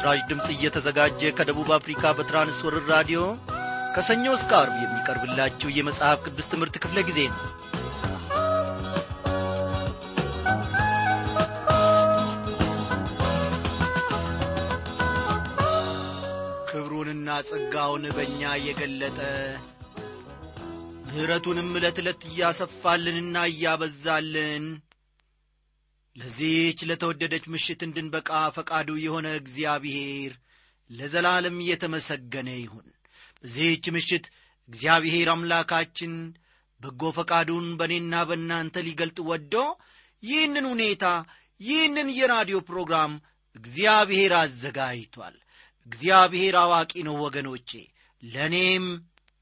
ይህ ምስራች ድምፅ እየተዘጋጀ ከደቡብ አፍሪካ በትራንስወርር ራዲዮ ከሰኞ እስከ አርብ የሚቀርብላችሁ የመጽሐፍ ቅዱስ ትምህርት ክፍለ ጊዜ ነው። ክብሩንና ጸጋውን በእኛ እየገለጠ ምሕረቱንም ዕለት ዕለት እያሰፋልንና እያበዛልን ለዚህች ለተወደደች ምሽት እንድንበቃ ፈቃዱ የሆነ እግዚአብሔር ለዘላለም እየተመሰገነ ይሁን። በዚህች ምሽት እግዚአብሔር አምላካችን በጎ ፈቃዱን በእኔና በእናንተ ሊገልጥ ወዶ ይህንን ሁኔታ ይህንን የራዲዮ ፕሮግራም እግዚአብሔር አዘጋጅቷል። እግዚአብሔር አዋቂ ነው ወገኖቼ። ለእኔም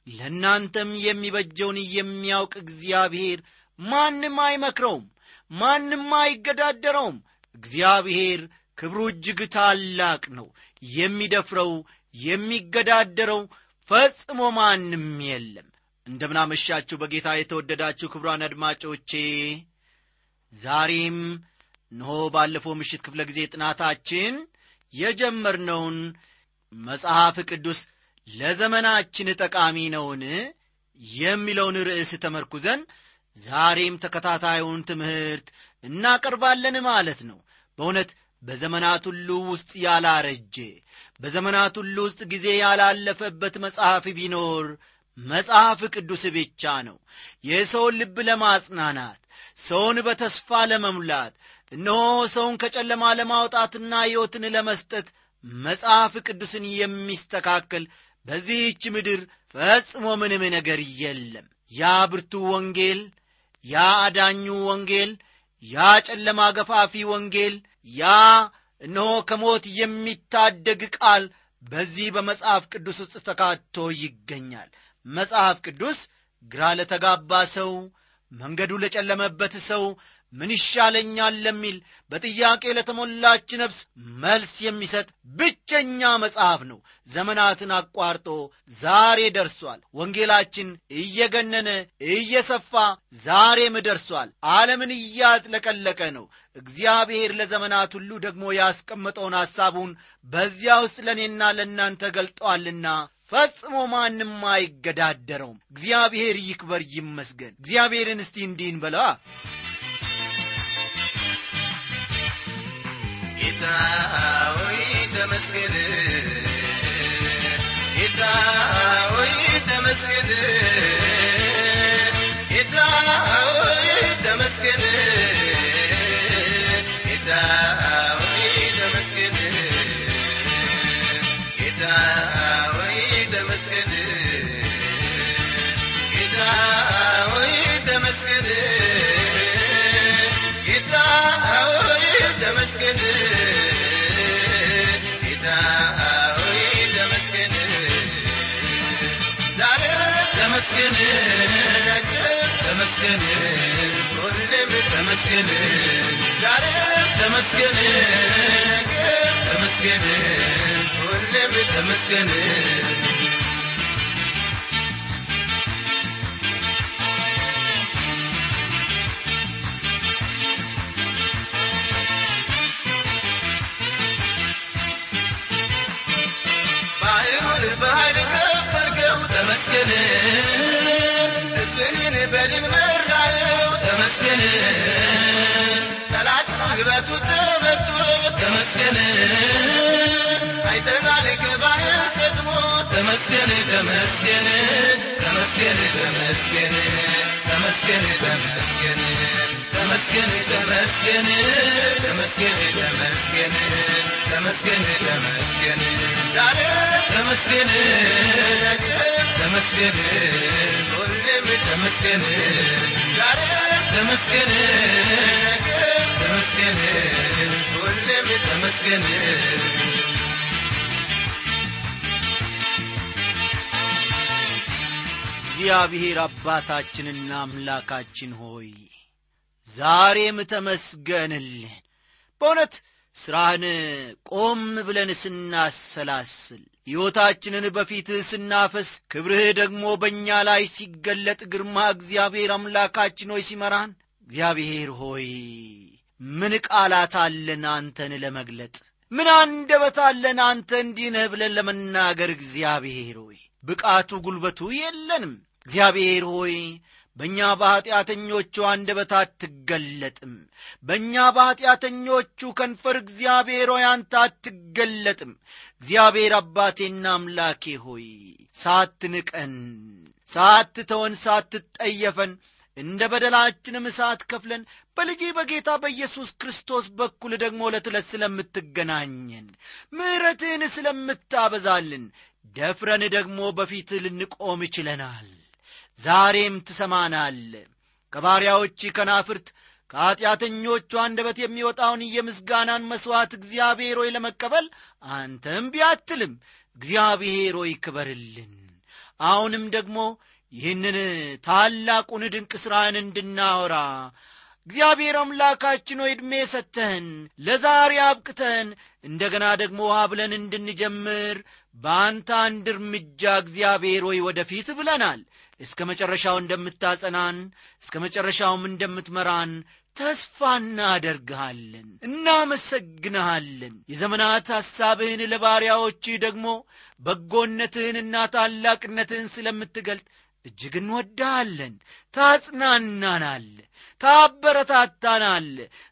ለእናንተም የሚበጀውን የሚያውቅ እግዚአብሔር ማንም አይመክረውም ማንም አይገዳደረውም። እግዚአብሔር ክብሩ እጅግ ታላቅ ነው። የሚደፍረው የሚገዳደረው ፈጽሞ ማንም የለም። እንደምናመሻችሁ በጌታ የተወደዳችሁ ክብሯን አድማጮቼ ዛሬም እነሆ ባለፈው ምሽት ክፍለ ጊዜ ጥናታችን የጀመርነውን መጽሐፍ ቅዱስ ለዘመናችን ጠቃሚ ነውን? የሚለውን ርዕስ ተመርኩዘን ዛሬም ተከታታዩን ትምህርት እናቀርባለን ማለት ነው። በእውነት በዘመናት ሁሉ ውስጥ ያላረጀ በዘመናት ሁሉ ውስጥ ጊዜ ያላለፈበት መጽሐፍ ቢኖር መጽሐፍ ቅዱስ ብቻ ነው። የሰውን ልብ ለማጽናናት ሰውን በተስፋ ለመሙላት እነሆ ሰውን ከጨለማ ለማውጣትና ሕይወትን ለመስጠት መጽሐፍ ቅዱስን የሚስተካከል በዚህች ምድር ፈጽሞ ምንም ነገር የለም። ያ ብርቱ ወንጌል ያ አዳኙ ወንጌል ያ ጨለማ ገፋፊ ወንጌል ያ እነሆ ከሞት የሚታደግ ቃል በዚህ በመጽሐፍ ቅዱስ ውስጥ ተካቶ ይገኛል። መጽሐፍ ቅዱስ ግራ ለተጋባ ሰው መንገዱ ለጨለመበት ሰው ምን ይሻለኛል ለሚል በጥያቄ ለተሞላች ነፍስ መልስ የሚሰጥ ብቸኛ መጽሐፍ ነው። ዘመናትን አቋርጦ ዛሬ ደርሷል። ወንጌላችን እየገነነ እየሰፋ ዛሬም ደርሷል። ዓለምን እያጥለቀለቀ ነው። እግዚአብሔር ለዘመናት ሁሉ ደግሞ ያስቀመጠውን ሐሳቡን በዚያ ውስጥ ለእኔና ለእናንተ ገልጠዋልና ፈጽሞ ማንም አይገዳደረውም። እግዚአብሔር ይክበር ይመስገን። እግዚአብሔርን እስቲ እንዲህን በለዋ ጌታ ሆይ ተመስገን ጌታ ሆይ ተመስገን ተመስገን ተመስገን። ሁሌም ተመስገን ዛሬ ተመስገን ተመስገን ሁሌም ተመስገን ተመስገን። ሕዝብህን በድል መራኸው ተመስገን ጠላት ግበቱ ተመቶ ተመስገን አይተናል ሰጥሞ ተመስገን ተመስገን ተመስገን ተመስገን ተመስገን ተመስገን ተመስገን ተመስገን ተመስገን ተመስገን ተመስገን ተመስገን ዛሬ ተመስገን ተመስገን ተመስገን ተመስገን ተመስገን ተመስገን እግዚአብሔር አባታችንና አምላካችን ሆይ ዛሬም ተመስገንልን። በእውነት ሥራህን ቆም ብለን ስናሰላስል ሕይወታችንን በፊትህ ስናፈስ ክብርህ ደግሞ በእኛ ላይ ሲገለጥ ግርማ እግዚአብሔር አምላካችን ሆይ ሲመራን እግዚአብሔር ሆይ ምን ቃላት አለን አንተን ለመግለጥ? ምን አንደበት አለን አንተ እንዲህ ብለን ለመናገር እግዚአብሔር ሆይ ብቃቱ ጉልበቱ የለንም እግዚአብሔር ሆይ በእኛ በኀጢአተኞቹ አንደበት አትገለጥም። በእኛ በኀጢአተኞቹ ከንፈር እግዚአብሔር ሆይ አንተ አትገለጥም። እግዚአብሔር አባቴና አምላኬ ሆይ ሳትንቀን ሳትተወን ሳትጠየፈን እንደ በደላችንም እሳት ከፍለን በልጅ በጌታ በኢየሱስ ክርስቶስ በኩል ደግሞ ዕለት ዕለት ስለምትገናኘን ምሕረትህን ስለምታበዛልን ደፍረን ደግሞ በፊት ልንቆም ችለናል ዛሬም ትሰማናል። ከባሪያዎች ከናፍርት ከኀጢአተኞቹ አንደበት የሚወጣውን የምስጋናን መሥዋዕት እግዚአብሔር ሆይ ለመቀበል አንተም ቢያትልም እግዚአብሔር ሆይ ክበርልን። አሁንም ደግሞ ይህንን ታላቁን ድንቅ ሥራህን እንድናወራ እግዚአብሔር አምላካችን ሆይ ዕድሜ ሰተህን ለዛሬ አብቅተህን እንደገና ደግሞ ብለን እንድንጀምር በአንተ አንድ እርምጃ እግዚአብሔር ሆይ ወደፊት ብለናል እስከ መጨረሻው እንደምታጸናን እስከ መጨረሻውም እንደምትመራን ተስፋ እናደርግሃለን እናመሰግንሃለን። የዘመናት ሐሳብህን ለባሪያዎችህ ደግሞ በጎነትህንና ታላቅነትህን ስለምትገልጥ እጅግ እንወዳሃለን ታጽናናናል ታበረታታናል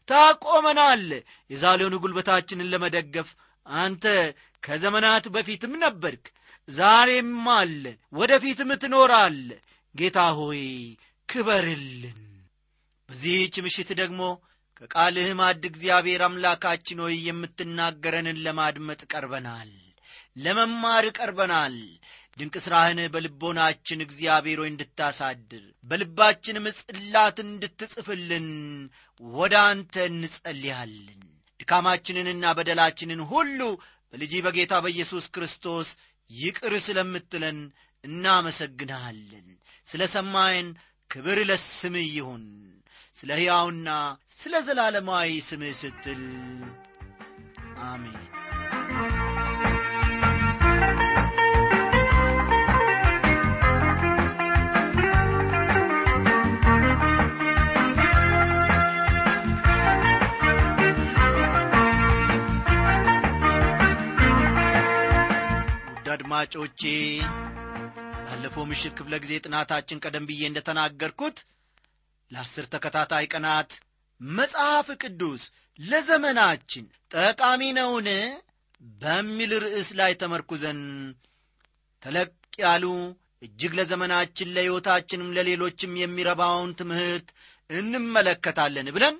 ታቆመናል። የዛሬውን ጉልበታችንን ለመደገፍ አንተ ከዘመናት በፊትም ነበርክ ዛሬም አለ ወደፊትም ትኖራል። ጌታ ሆይ ክበርልን። በዚህች ምሽት ደግሞ ከቃልህ ማድ እግዚአብሔር አምላካችን ሆይ የምትናገረንን ለማድመጥ ቀርበናል ለመማር ቀርበናል። ድንቅ ሥራህን በልቦናችን እግዚአብሔር ሆይ እንድታሳድር በልባችንም ጽላት እንድትጽፍልን ወደ አንተ እንጸልያለን። ድካማችንንና በደላችንን ሁሉ በልጅ በጌታ በኢየሱስ ክርስቶስ ይቅር ስለምትለን እናመሰግንሃለን። ስለ ሰማይን ክብር ለስምህ ይሁን። ስለ ሕያውና ስለ ዘላለማዊ ስምህ ስትል አሜን አድማጮቼ ባለፈው ምሽት ክፍለ ጊዜ ጥናታችን ቀደም ብዬ እንደ ተናገርኩት ለአስር ተከታታይ ቀናት መጽሐፍ ቅዱስ ለዘመናችን ጠቃሚ ነውን በሚል ርዕስ ላይ ተመርኩዘን ተለቅ ያሉ እጅግ ለዘመናችን ለሕይወታችንም ለሌሎችም የሚረባውን ትምህርት እንመለከታለን ብለን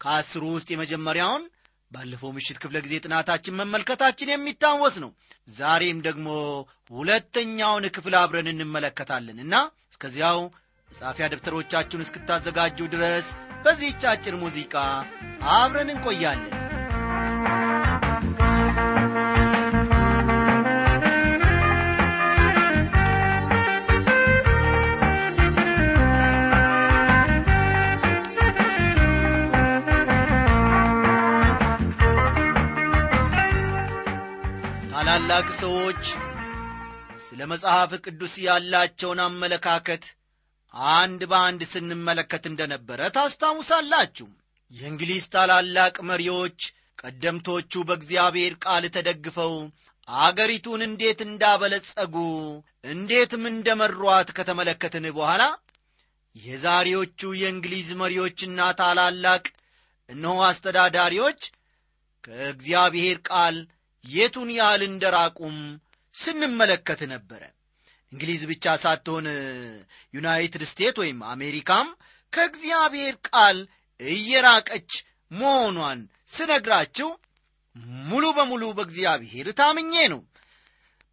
ከአስሩ ውስጥ የመጀመሪያውን ባለፈው ምሽት ክፍለ ጊዜ ጥናታችን መመልከታችን የሚታወስ ነው። ዛሬም ደግሞ ሁለተኛውን ክፍል አብረን እንመለከታለን እና እስከዚያው መጻፊያ ደብተሮቻችሁን እስክታዘጋጁ ድረስ በዚህች አጭር ሙዚቃ አብረን እንቆያለን ታላላቅ ሰዎች ስለ መጽሐፍ ቅዱስ ያላቸውን አመለካከት አንድ በአንድ ስንመለከት እንደነበረ ታስታውሳላችሁ። የእንግሊዝ ታላላቅ መሪዎች ቀደምቶቹ በእግዚአብሔር ቃል ተደግፈው አገሪቱን እንዴት እንዳበለጸጉ እንዴትም እንደመሯት ከተመለከትን በኋላ የዛሬዎቹ የእንግሊዝ መሪዎችና ታላላቅ እነሆ አስተዳዳሪዎች ከእግዚአብሔር ቃል የቱን ያህል እንደራቁም ስንመለከት ነበረ። እንግሊዝ ብቻ ሳትሆን ዩናይትድ ስቴትስ ወይም አሜሪካም ከእግዚአብሔር ቃል እየራቀች መሆኗን ስነግራችሁ ሙሉ በሙሉ በእግዚአብሔር ታምኜ ነው።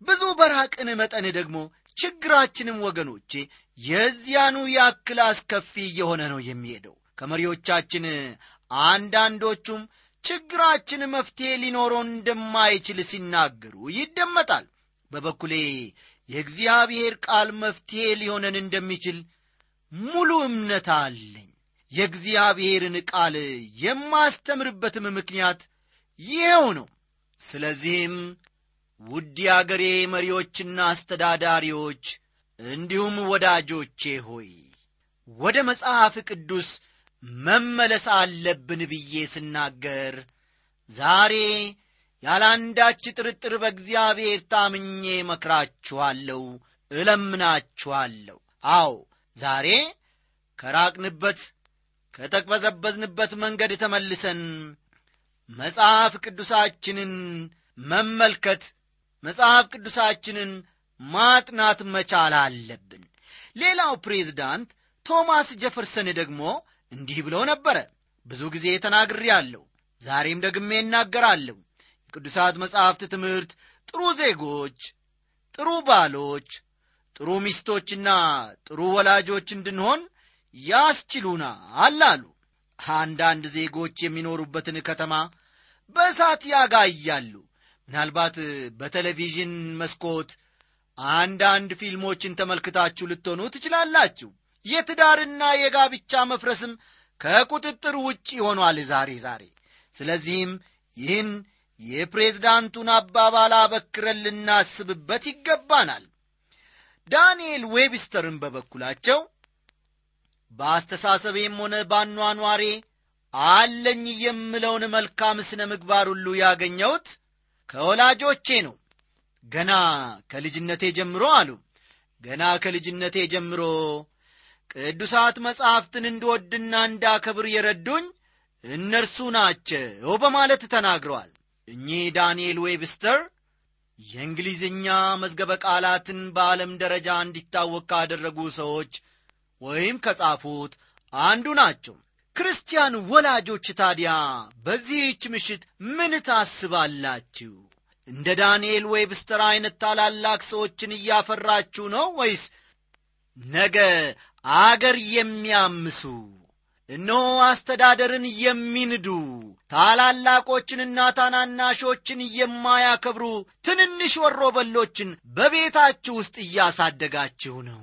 ብዙ በራቅን መጠን ደግሞ ችግራችንም ወገኖቼ የዚያኑ ያክል አስከፊ እየሆነ ነው የሚሄደው። ከመሪዎቻችን አንዳንዶቹም ችግራችን መፍትሔ ሊኖረው እንደማይችል ሲናገሩ ይደመጣል። በበኩሌ የእግዚአብሔር ቃል መፍትሔ ሊሆነን እንደሚችል ሙሉ እምነት አለኝ። የእግዚአብሔርን ቃል የማስተምርበትም ምክንያት ይኸው ነው። ስለዚህም ውድ አገሬ መሪዎችና አስተዳዳሪዎች እንዲሁም ወዳጆቼ ሆይ ወደ መጽሐፍ ቅዱስ መመለስ አለብን ብዬ ስናገር ዛሬ ያለ አንዳች ጥርጥር በእግዚአብሔር ታምኜ መክራችኋለሁ እለምናችኋለሁ። አዎ ዛሬ ከራቅንበት ከተቅበዘበዝንበት መንገድ ተመልሰን መጽሐፍ ቅዱሳችንን መመልከት መጽሐፍ ቅዱሳችንን ማጥናት መቻል አለብን። ሌላው ፕሬዝዳንት ቶማስ ጀፈርሰን ደግሞ እንዲህ ብሎ ነበረ። ብዙ ጊዜ ተናግሬአለሁ ዛሬም ደግሜ እናገራለሁ። የቅዱሳት መጻሕፍት ትምህርት ጥሩ ዜጎች ጥሩ ባሎች ጥሩ ሚስቶችና ጥሩ ወላጆች እንድንሆን ያስችሉናል አሉ። አንዳንድ ዜጎች የሚኖሩበትን ከተማ በእሳት ያጋያሉ። ምናልባት በቴሌቪዥን መስኮት አንዳንድ ፊልሞችን ተመልክታችሁ ልትሆኑ ትችላላችሁ የትዳርና የጋብቻ መፍረስም ከቁጥጥር ውጭ ሆኗል ዛሬ ዛሬ። ስለዚህም ይህን የፕሬዝዳንቱን አባባል አበክረን ልናስብበት ይገባናል። ዳንኤል ዌብስተርን በበኩላቸው በአስተሳሰቤም ሆነ ባኗኗሬ አለኝ የምለውን መልካም ስነ ምግባር ሁሉ ያገኘሁት ከወላጆቼ ነው። ገና ከልጅነቴ ጀምሮ አሉ። ገና ከልጅነቴ ጀምሮ ቅዱሳት መጻሕፍትን እንድወድና እንዳከብር የረዱኝ እነርሱ ናቸው በማለት ተናግረዋል። እኚህ ዳንኤል ዌብስተር የእንግሊዝኛ መዝገበ ቃላትን በዓለም ደረጃ እንዲታወቅ ካደረጉ ሰዎች ወይም ከጻፉት አንዱ ናቸው። ክርስቲያን ወላጆች ታዲያ በዚህች ምሽት ምን ታስባላችሁ? እንደ ዳንኤል ዌብስተር ዐይነት ታላላቅ ሰዎችን እያፈራችሁ ነው ወይስ ነገ አገር የሚያምሱ እነሆ አስተዳደርን የሚንዱ ታላላቆችንና ታናናሾችን የማያከብሩ ትንንሽ ወሮበሎችን በቤታችሁ ውስጥ እያሳደጋችሁ ነው።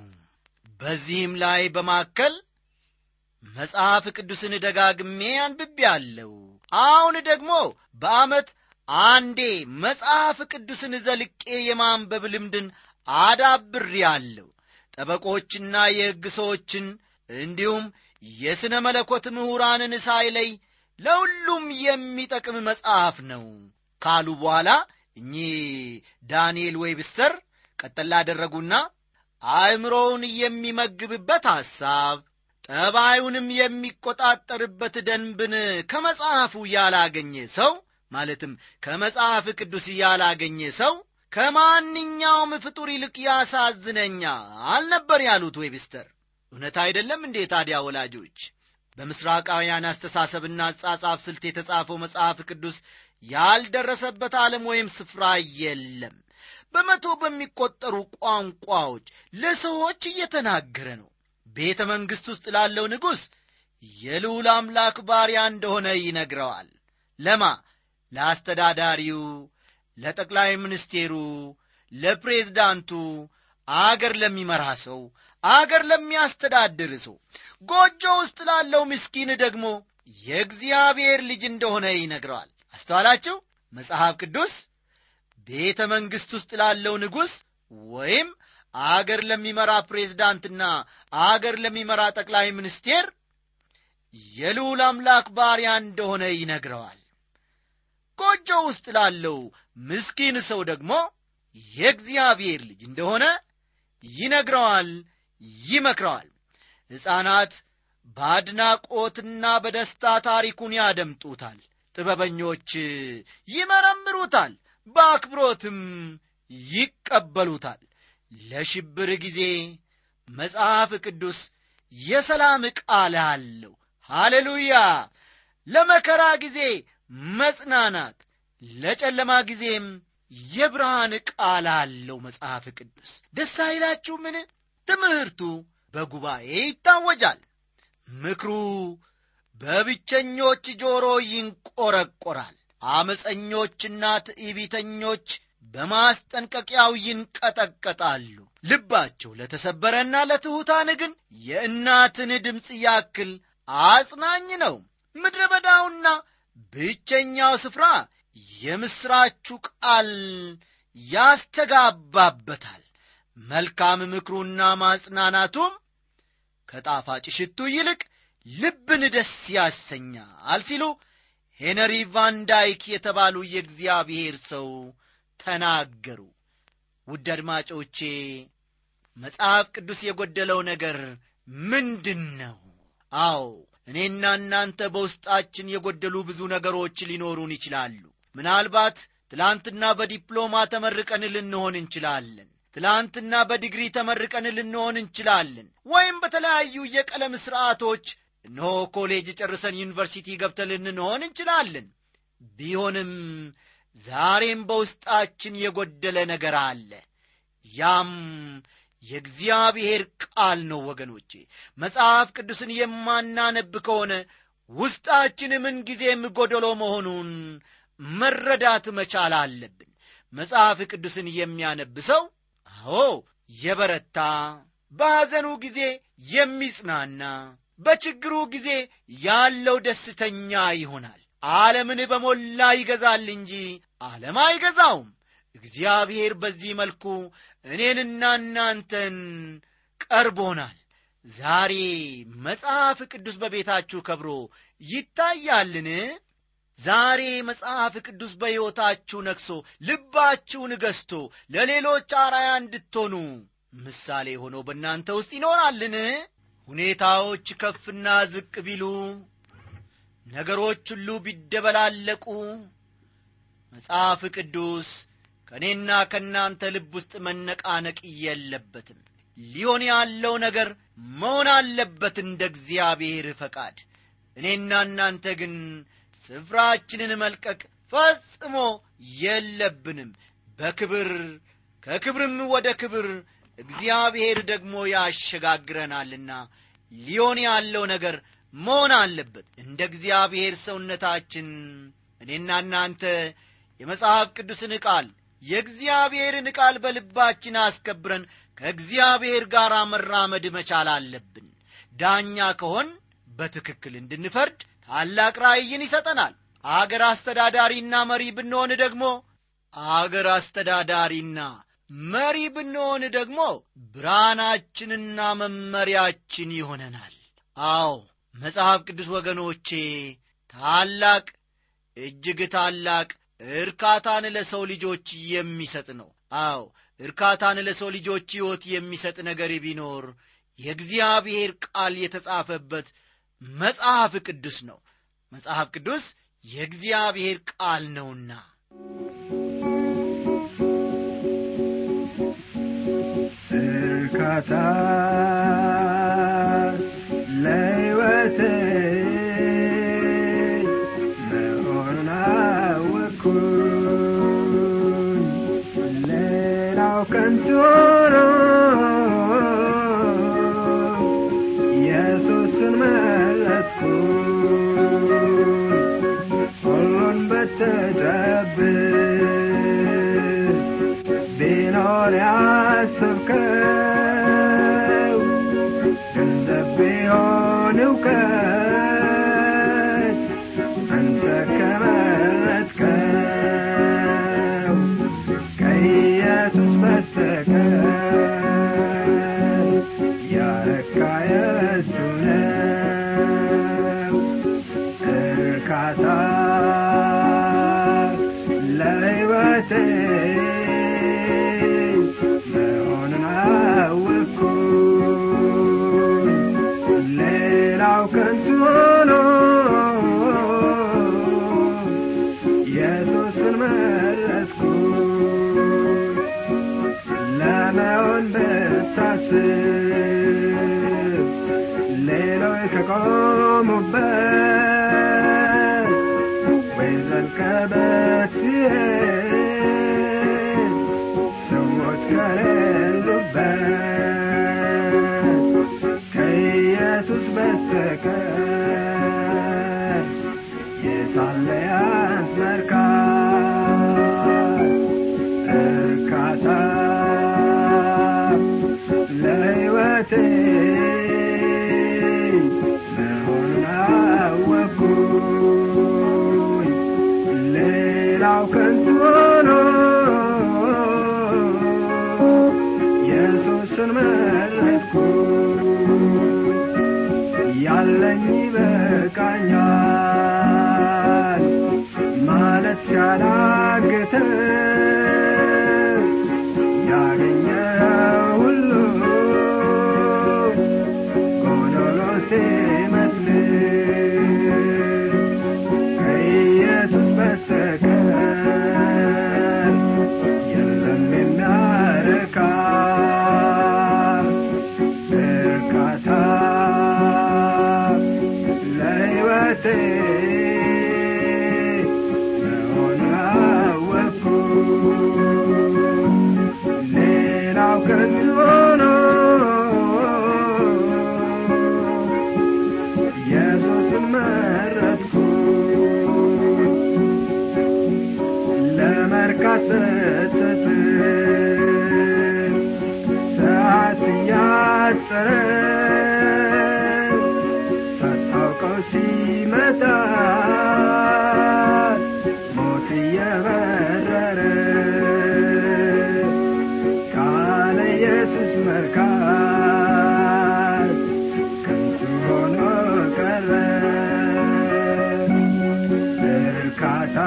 በዚህም ላይ በማከል መጽሐፍ ቅዱስን ደጋግሜ አንብቤአለሁ። አሁን ደግሞ በዓመት አንዴ መጽሐፍ ቅዱስን ዘልቄ የማንበብ ልምድን አዳብሬአለሁ ጠበቆችና የሕግ ሰዎችን እንዲሁም የሥነ መለኮት ምሁራንን ሳይለይ ለሁሉም የሚጠቅም መጽሐፍ ነው ካሉ በኋላ እኚህ ዳንኤል ዌብስተር ቀጠል አደረጉና አእምሮውን የሚመግብበት ሐሳብ ጠባዩንም የሚቆጣጠርበት ደንብን ከመጽሐፉ ያላገኘ ሰው ማለትም ከመጽሐፍ ቅዱስ ያላገኘ ሰው ከማንኛውም ፍጡር ይልቅ ያሳዝነኛል ነበር ያሉት ዌብስተር። እውነት አይደለም እንዴ ታዲያ ወላጆች? በምስራቃውያን አስተሳሰብና አጻጻፍ ስልት የተጻፈው መጽሐፍ ቅዱስ ያልደረሰበት ዓለም ወይም ስፍራ የለም። በመቶ በሚቆጠሩ ቋንቋዎች ለሰዎች እየተናገረ ነው። ቤተ መንግሥት ውስጥ ላለው ንጉሥ የልዑል አምላክ ባሪያ እንደሆነ ይነግረዋል። ለማ? ለአስተዳዳሪው ለጠቅላይ ሚኒስቴሩ ለፕሬዝዳንቱ አገር ለሚመራ ሰው አገር ለሚያስተዳድር ሰው ጎጆ ውስጥ ላለው ምስኪን ደግሞ የእግዚአብሔር ልጅ እንደሆነ ይነግረዋል። አስተዋላችሁ? መጽሐፍ ቅዱስ ቤተ መንግሥት ውስጥ ላለው ንጉሥ ወይም አገር ለሚመራ ፕሬዝዳንትና አገር ለሚመራ ጠቅላይ ሚኒስቴር የልዑል አምላክ ባሪያ እንደሆነ ይነግረዋል ጎጆ ውስጥ ላለው ምስኪን ሰው ደግሞ የእግዚአብሔር ልጅ እንደሆነ ይነግረዋል ይመክረዋል። ሕፃናት በአድናቆትና በደስታ ታሪኩን ያደምጡታል ጥበበኞች ይመረምሩታል በአክብሮትም ይቀበሉታል። ለሽብር ጊዜ መጽሐፍ ቅዱስ የሰላም ቃል አለው። ሃሌሉያ! ለመከራ ጊዜ መጽናናት ለጨለማ ጊዜም የብርሃን ቃል አለው መጽሐፍ ቅዱስ። ደስ አይላችሁ ምን ትምህርቱ በጉባኤ ይታወጃል። ምክሩ በብቸኞች ጆሮ ይንቆረቆራል። አመፀኞችና ትዕቢተኞች በማስጠንቀቂያው ይንቀጠቀጣሉ። ልባቸው ለተሰበረና ለትሑታን ግን የእናትን ድምፅ ያክል አጽናኝ ነው። ምድረ በዳውና ብቸኛው ስፍራ የምሥራቹ ቃል ያስተጋባበታል። መልካም ምክሩና ማጽናናቱም ከጣፋጭ ሽቱ ይልቅ ልብን ደስ ያሰኛል ሲሉ ሄንሪ ቫንዳይክ የተባሉ የእግዚአብሔር ሰው ተናገሩ። ውድ አድማጮቼ መጽሐፍ ቅዱስ የጎደለው ነገር ምንድን ነው? አዎ እኔና እናንተ በውስጣችን የጎደሉ ብዙ ነገሮች ሊኖሩን ይችላሉ። ምናልባት ትላንትና በዲፕሎማ ተመርቀን ልንሆን እንችላለን። ትላንትና በዲግሪ ተመርቀን ልንሆን እንችላለን። ወይም በተለያዩ የቀለም ሥርዓቶች እነሆ ኮሌጅ ጨርሰን ዩኒቨርሲቲ ገብተን ልንሆን እንችላለን። ቢሆንም ዛሬም በውስጣችን የጎደለ ነገር አለ። ያም የእግዚአብሔር ቃል ነው ወገኖቼ። መጽሐፍ ቅዱስን የማናነብ ከሆነ ውስጣችን ምንጊዜም ጎደሎ መሆኑን መረዳት መቻል አለብን። መጽሐፍ ቅዱስን የሚያነብ ሰው አዎ የበረታ በሐዘኑ ጊዜ የሚጽናና በችግሩ ጊዜ ያለው ደስተኛ ይሆናል። ዓለምን በሞላ ይገዛል እንጂ ዓለም አይገዛውም። እግዚአብሔር በዚህ መልኩ እኔንና እናንተን ቀርቦናል። ዛሬ መጽሐፍ ቅዱስ በቤታችሁ ከብሮ ይታያልን? ዛሬ መጽሐፍ ቅዱስ በሕይወታችሁ ነግሶ ልባችሁን ገዝቶ ለሌሎች አራያ እንድትሆኑ ምሳሌ ሆኖ በእናንተ ውስጥ ይኖራልን? ሁኔታዎች ከፍና ዝቅ ቢሉ ነገሮች ሁሉ ቢደበላለቁ መጽሐፍ ቅዱስ ከእኔና ከእናንተ ልብ ውስጥ መነቃነቅ የለበትም። ሊሆን ያለው ነገር መሆን አለበት እንደ እግዚአብሔር ፈቃድ። እኔና እናንተ ግን ስፍራችንን መልቀቅ ፈጽሞ የለብንም። በክብር ከክብርም ወደ ክብር እግዚአብሔር ደግሞ ያሸጋግረናልና ሊሆን ያለው ነገር መሆን አለበት። እንደ እግዚአብሔር ሰውነታችን እኔና እናንተ የመጽሐፍ ቅዱስን ቃል የእግዚአብሔርን ቃል በልባችን አስከብረን ከእግዚአብሔር ጋር መራመድ መቻል አለብን። ዳኛ ከሆን በትክክል እንድንፈርድ ታላቅ ራእይን ይሰጠናል። አገር አስተዳዳሪና መሪ ብንሆን ደግሞ አገር አስተዳዳሪና መሪ ብንሆን ደግሞ ብርሃናችንና መመሪያችን ይሆነናል። አዎ መጽሐፍ ቅዱስ ወገኖቼ ታላቅ እጅግ ታላቅ እርካታን ለሰው ልጆች የሚሰጥ ነው። አዎ እርካታን ለሰው ልጆች ሕይወት የሚሰጥ ነገር ቢኖር የእግዚአብሔር ቃል የተጻፈበት መጽሐፍ ቅዱስ ነው። መጽሐፍ ቅዱስ የእግዚአብሔር ቃል ነውና። እርካታ ለሕይወቴ ቢኖር ያሰብከው ገንዘብ ቢሆን እውቀት yeter ሲመጣ ሞት እየበረረ ካለ ኢየሱስ ሆኖ ቀረ። እርካታ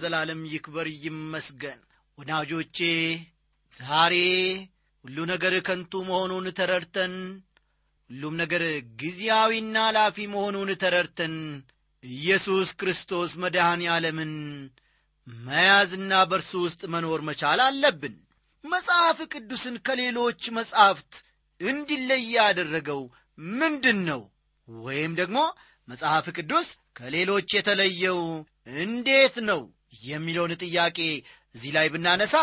ለዘላለም ይክበር ይመስገን። ወዳጆቼ ዛሬ ሁሉ ነገር ከንቱ መሆኑን ተረድተን ሁሉም ነገር ጊዜያዊና ላፊ መሆኑን ተረድተን ኢየሱስ ክርስቶስ መድኃኔ ዓለምን መያዝና በእርሱ ውስጥ መኖር መቻል አለብን። መጽሐፍ ቅዱስን ከሌሎች መጻሕፍት እንዲለይ ያደረገው ምንድን ነው ወይም ደግሞ መጽሐፍ ቅዱስ ከሌሎች የተለየው እንዴት ነው የሚለውን ጥያቄ እዚህ ላይ ብናነሳ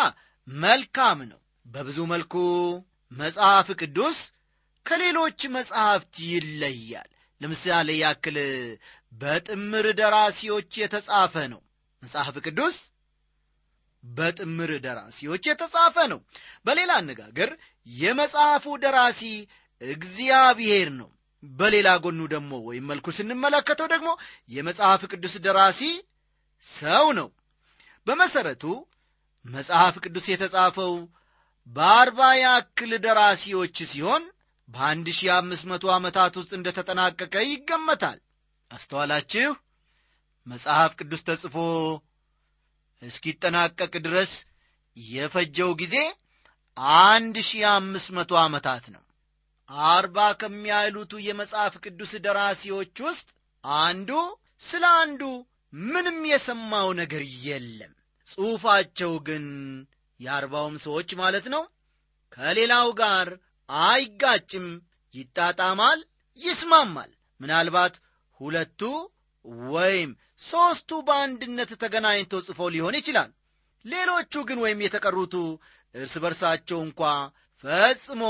መልካም ነው። በብዙ መልኩ መጽሐፍ ቅዱስ ከሌሎች መጽሐፍት ይለያል። ለምሳሌ ያክል በጥምር ደራሲዎች የተጻፈ ነው። መጽሐፍ ቅዱስ በጥምር ደራሲዎች የተጻፈ ነው። በሌላ አነጋገር የመጽሐፉ ደራሲ እግዚአብሔር ነው። በሌላ ጎኑ ደግሞ ወይም መልኩ ስንመለከተው ደግሞ የመጽሐፍ ቅዱስ ደራሲ ሰው ነው። በመሰረቱ መጽሐፍ ቅዱስ የተጻፈው በአርባ ያክል ደራሲዎች ሲሆን በአንድ ሺህ አምስት መቶ ዓመታት ውስጥ እንደ ተጠናቀቀ ይገመታል። አስተዋላችሁ? መጽሐፍ ቅዱስ ተጽፎ እስኪጠናቀቅ ድረስ የፈጀው ጊዜ አንድ ሺህ አምስት መቶ ዓመታት ነው። አርባ ከሚያህሉቱ የመጽሐፍ ቅዱስ ደራሲዎች ውስጥ አንዱ ስለ አንዱ ምንም የሰማው ነገር የለም። ጽሑፋቸው ግን የአርባውም ሰዎች ማለት ነው ከሌላው ጋር አይጋጭም። ይጣጣማል ይስማማል። ምናልባት ሁለቱ ወይም ሦስቱ በአንድነት ተገናኝተው ጽፎ ሊሆን ይችላል። ሌሎቹ ግን ወይም የተቀሩቱ እርስ በርሳቸው እንኳ ፈጽሞ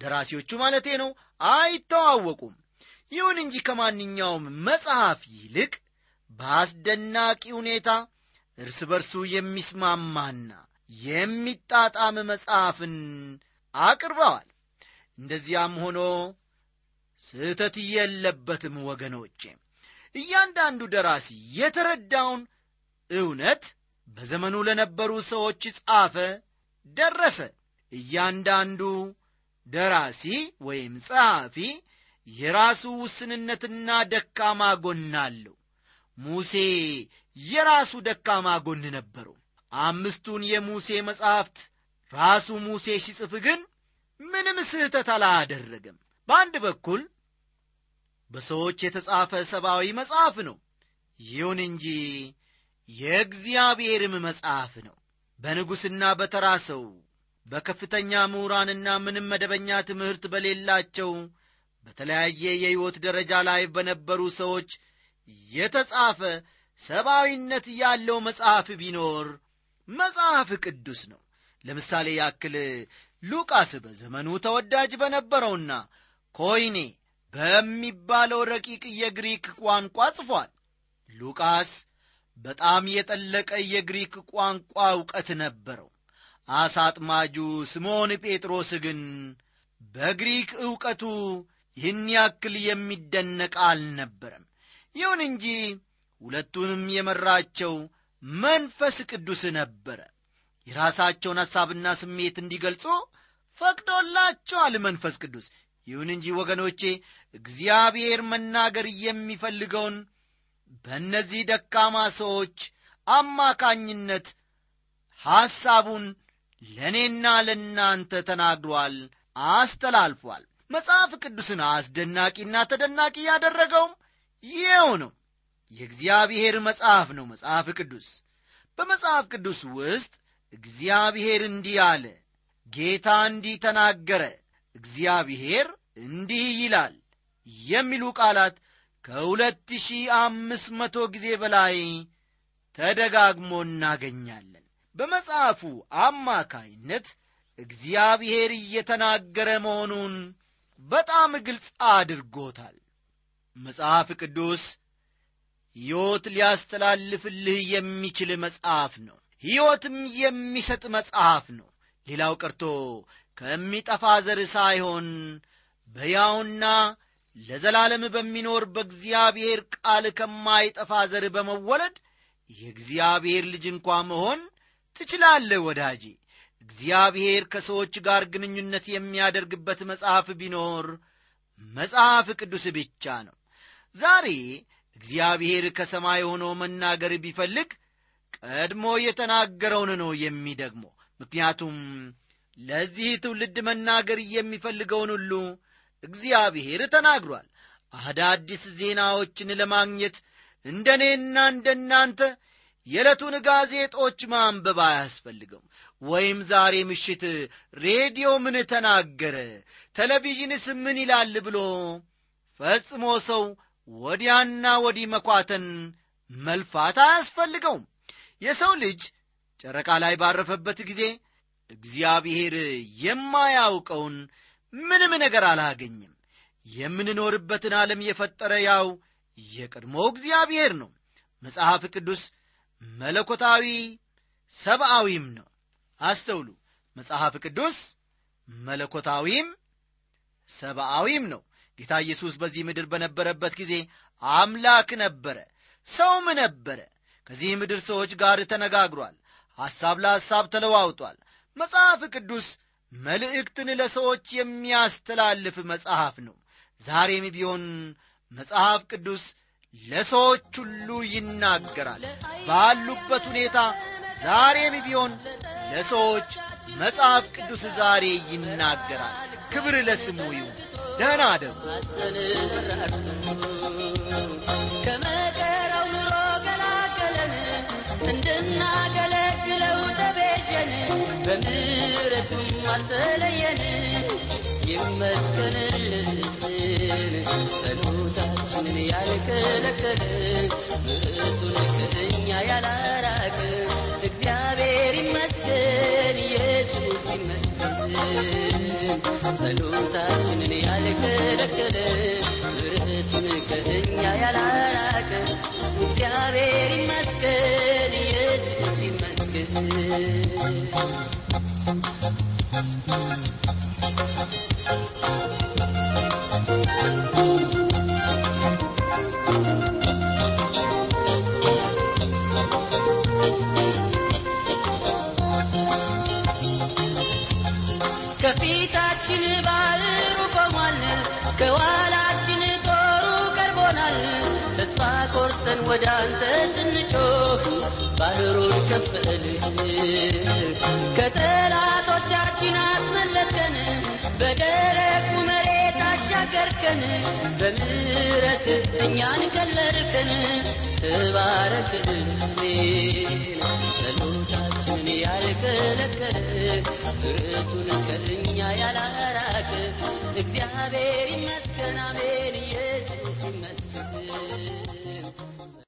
ደራሲዎቹ ማለቴ ነው አይተዋወቁም። ይሁን እንጂ ከማንኛውም መጽሐፍ ይልቅ በአስደናቂ ሁኔታ እርስ በርሱ የሚስማማና የሚጣጣም መጽሐፍን አቅርበዋል። እንደዚያም ሆኖ ስህተት የለበትም ወገኖቼ። እያንዳንዱ ደራሲ የተረዳውን እውነት በዘመኑ ለነበሩ ሰዎች ጻፈ ደረሰ። እያንዳንዱ ደራሲ ወይም ጸሐፊ የራሱ ውስንነትና ደካማ ጎን ሙሴ የራሱ ደካማ ጎን ነበረው አምስቱን የሙሴ መጻሕፍት ራሱ ሙሴ ሲጽፍ ግን ምንም ስህተት አላደረገም። በአንድ በኩል በሰዎች የተጻፈ ሰብአዊ መጽሐፍ ነው። ይሁን እንጂ የእግዚአብሔርም መጽሐፍ ነው። በንጉሥና በተራ ሰው በከፍተኛ ምሁራንና ምንም መደበኛ ትምህርት በሌላቸው በተለያየ የሕይወት ደረጃ ላይ በነበሩ ሰዎች የተጻፈ ሰብአዊነት ያለው መጽሐፍ ቢኖር መጽሐፍ ቅዱስ ነው። ለምሳሌ ያክል ሉቃስ በዘመኑ ተወዳጅ በነበረውና ኮይኔ በሚባለው ረቂቅ የግሪክ ቋንቋ ጽፏል። ሉቃስ በጣም የጠለቀ የግሪክ ቋንቋ ዕውቀት ነበረው። አሳ አጥማጁ ስምዖን ጴጥሮስ ግን በግሪክ ዕውቀቱ ይህን ያክል የሚደነቅ አልነበረም ይሁን እንጂ ሁለቱንም የመራቸው መንፈስ ቅዱስ ነበረ። የራሳቸውን ሐሳብና ስሜት እንዲገልጹ ፈቅዶላቸዋል መንፈስ ቅዱስ። ይሁን እንጂ ወገኖቼ እግዚአብሔር መናገር የሚፈልገውን በእነዚህ ደካማ ሰዎች አማካኝነት ሐሳቡን ለእኔና ለእናንተ ተናግሯል አስተላልፏል። መጽሐፍ ቅዱስን አስደናቂና ተደናቂ ያደረገውም ይኸው ነው። የእግዚአብሔር መጽሐፍ ነው መጽሐፍ ቅዱስ። በመጽሐፍ ቅዱስ ውስጥ እግዚአብሔር እንዲህ አለ ጌታ እንዲህ ተናገረ እግዚአብሔር እንዲህ ይላል የሚሉ ቃላት ከሁለት ሺህ አምስት መቶ ጊዜ በላይ ተደጋግሞ እናገኛለን። በመጽሐፉ አማካይነት እግዚአብሔር እየተናገረ መሆኑን በጣም ግልጽ አድርጎታል መጽሐፍ ቅዱስ ሕይወት ሊያስተላልፍልህ የሚችል መጽሐፍ ነው። ሕይወትም የሚሰጥ መጽሐፍ ነው። ሌላው ቀርቶ ከሚጠፋ ዘር ሳይሆን በያውና ለዘላለም በሚኖር በእግዚአብሔር ቃል ከማይጠፋ ዘር በመወለድ የእግዚአብሔር ልጅ እንኳ መሆን ትችላለህ ወዳጄ። እግዚአብሔር ከሰዎች ጋር ግንኙነት የሚያደርግበት መጽሐፍ ቢኖር መጽሐፍ ቅዱስ ብቻ ነው ዛሬ እግዚአብሔር ከሰማይ ሆኖ መናገር ቢፈልግ ቀድሞ የተናገረውን ነው የሚደግመው። ምክንያቱም ለዚህ ትውልድ መናገር የሚፈልገውን ሁሉ እግዚአብሔር ተናግሯል። አዳዲስ ዜናዎችን ለማግኘት እንደ እኔና እንደ እናንተ የዕለቱን ጋዜጦች ማንበብ አያስፈልገው ወይም ዛሬ ምሽት ሬዲዮ ምን ተናገረ ቴሌቪዥንስ ምን ይላል ብሎ ፈጽሞ ሰው ወዲያና ወዲህ መኳተን መልፋት አያስፈልገውም። የሰው ልጅ ጨረቃ ላይ ባረፈበት ጊዜ እግዚአብሔር የማያውቀውን ምንም ነገር አላገኝም። የምንኖርበትን ዓለም የፈጠረ ያው የቀድሞ እግዚአብሔር ነው። መጽሐፍ ቅዱስ መለኮታዊ ሰብአዊም ነው። አስተውሉ። መጽሐፍ ቅዱስ መለኮታዊም ሰብአዊም ነው ጌታ ኢየሱስ በዚህ ምድር በነበረበት ጊዜ አምላክ ነበረ ሰውም ነበረ። ከዚህ ምድር ሰዎች ጋር ተነጋግሯል ሐሳብ ለሐሳብ ተለዋውጧል። መጽሐፍ ቅዱስ መልእክትን ለሰዎች የሚያስተላልፍ መጽሐፍ ነው። ዛሬም ቢሆን መጽሐፍ ቅዱስ ለሰዎች ሁሉ ይናገራል። ባሉበት ሁኔታ ዛሬም ቢሆን ለሰዎች መጽሐፍ ቅዱስ ዛሬ ይናገራል። ክብር ለስሙ ይሁን ደህና አደሩ። ከመከራው ኑሮ ገላገለን እንድናገለግለው ተቤዠን በምሕረቱም አልተለየን። ይመስገንልን ጸሎታችንን ያልከለከለ ምሕረቱን ከእኛ ያላራቅ እግዚአብሔር ይመስገን ኢየሱስ ይመስገን ጸሎታችንን ያልከለከለ ምሕረቱን ከእኛ ያላራቅ እግዚአብሔር ይመስገን ኢየሱስ ይመስገን አንተ ስንጮህ ባህሩን ከፈልህ፣ ከጠላቶቻችን አስመለጥከን፣ በደረቁ መሬት አሻገርከን፣ በምሕረት እኛን ከለልከን። ተባረክልን። ጸሎታችንን ያልከለከለ ምሕረቱን ከእኛ ያላራቅ እግዚአብሔር ይመስገን አሜን። ኢየሱስ ይመስገን